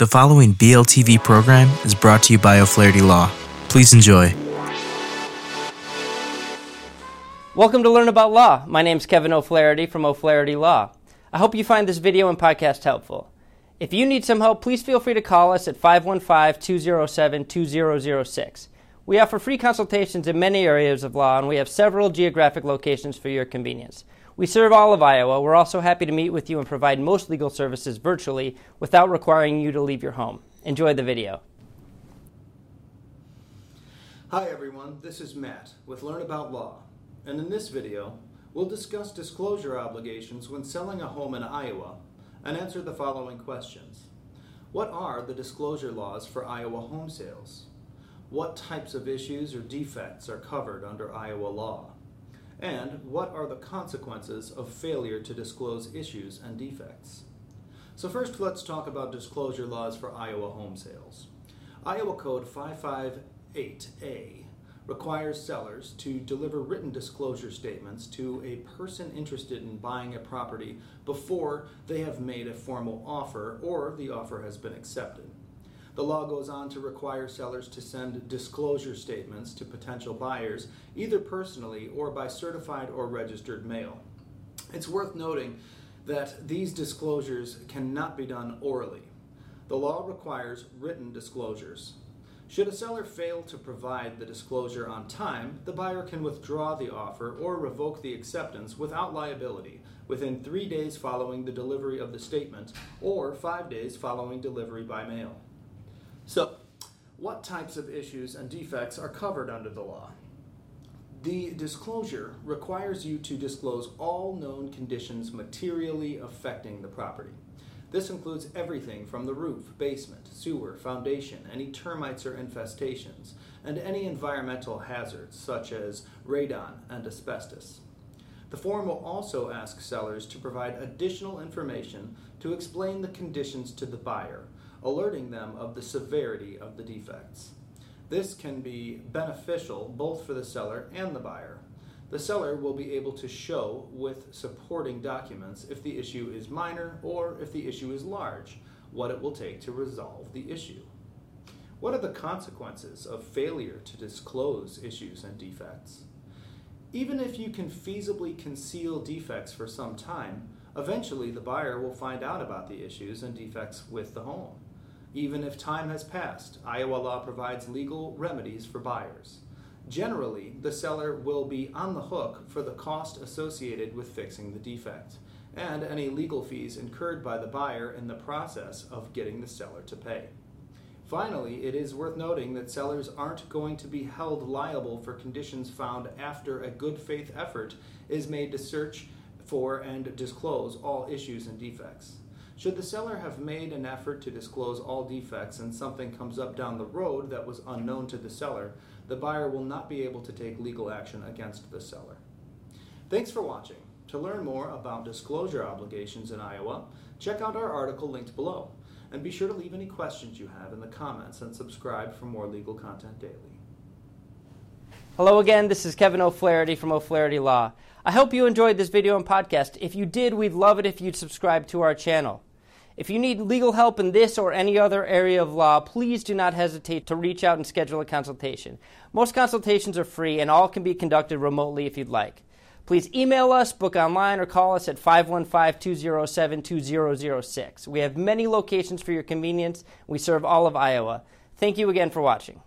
The following BLTV program is brought to you by O'Flaherty Law. Please enjoy. Welcome to Learn About Law. My name is Kevin O'Flaherty from O'Flaherty Law. I hope you find this video and podcast helpful. If you need some help, please feel free to call us at 515 207 2006. We offer free consultations in many areas of law, and we have several geographic locations for your convenience. We serve all of Iowa. We're also happy to meet with you and provide most legal services virtually without requiring you to leave your home. Enjoy the video. Hi everyone, this is Matt with Learn About Law, and in this video, we'll discuss disclosure obligations when selling a home in Iowa and answer the following questions. What are the disclosure laws for Iowa home sales? What types of issues or defects are covered under Iowa law? And what are the consequences of failure to disclose issues and defects? So first let's talk about disclosure laws for Iowa home sales. Iowa Code 558A requires sellers to deliver written disclosure statements to a person interested in buying a property before they have made a formal offer or the offer has been accepted. The law goes on to require sellers to send disclosure statements to potential buyers, either personally or by certified or registered mail. It's worth noting that these disclosures cannot be done orally. The law requires written disclosures. Should a seller fail to provide the disclosure on time, the buyer can withdraw the offer or revoke the acceptance without liability within three days following the delivery of the statement or five days following delivery by mail. So, what types of issues and defects are covered under the law? The disclosure requires you to disclose all known conditions materially affecting the property. This includes everything from the roof, basement, sewer, foundation, any termites or infestations, and any environmental hazards such as radon and asbestos. The form will also ask sellers to provide additional information to explain the conditions to the buyer, alerting them of the severity of the defects. This can be beneficial both for the seller and the buyer. The seller will be able to show with supporting documents if the issue is minor or if the issue is large, what it will take to resolve the issue. What are the consequences of failure to disclose issues and defects? Even if you can feasibly conceal defects for some time, eventually the buyer will find out about the issues and defects with the home. Even if time has passed, Iowa law provides legal remedies for buyers. Generally, the seller will be on the hook for the cost associated with fixing the defect and any legal fees incurred by the buyer in the process of getting the seller to pay. Finally, it is worth noting that sellers aren't going to be held liable for conditions found after a good faith effort is made to search for and disclose all issues and defects. Should the seller have made an effort to disclose all defects and something comes up down the road that was unknown to the seller, the buyer will not be able to take legal action against the seller. Thanks for watching. To learn more about disclosure obligations in Iowa, check out our article linked below. And be sure to leave any questions you have in the comments and subscribe for more legal content daily. Hello again, this is Kevin O'Flaherty from O'Flaherty Law. I hope you enjoyed this video and podcast. If you did, we'd love it if you'd subscribe to our channel. If you need legal help in this or any other area of law, please do not hesitate to reach out and schedule a consultation. Most consultations are free and all can be conducted remotely if you'd like. Please email us, book online, or call us at 515 207 2006. We have many locations for your convenience. We serve all of Iowa. Thank you again for watching.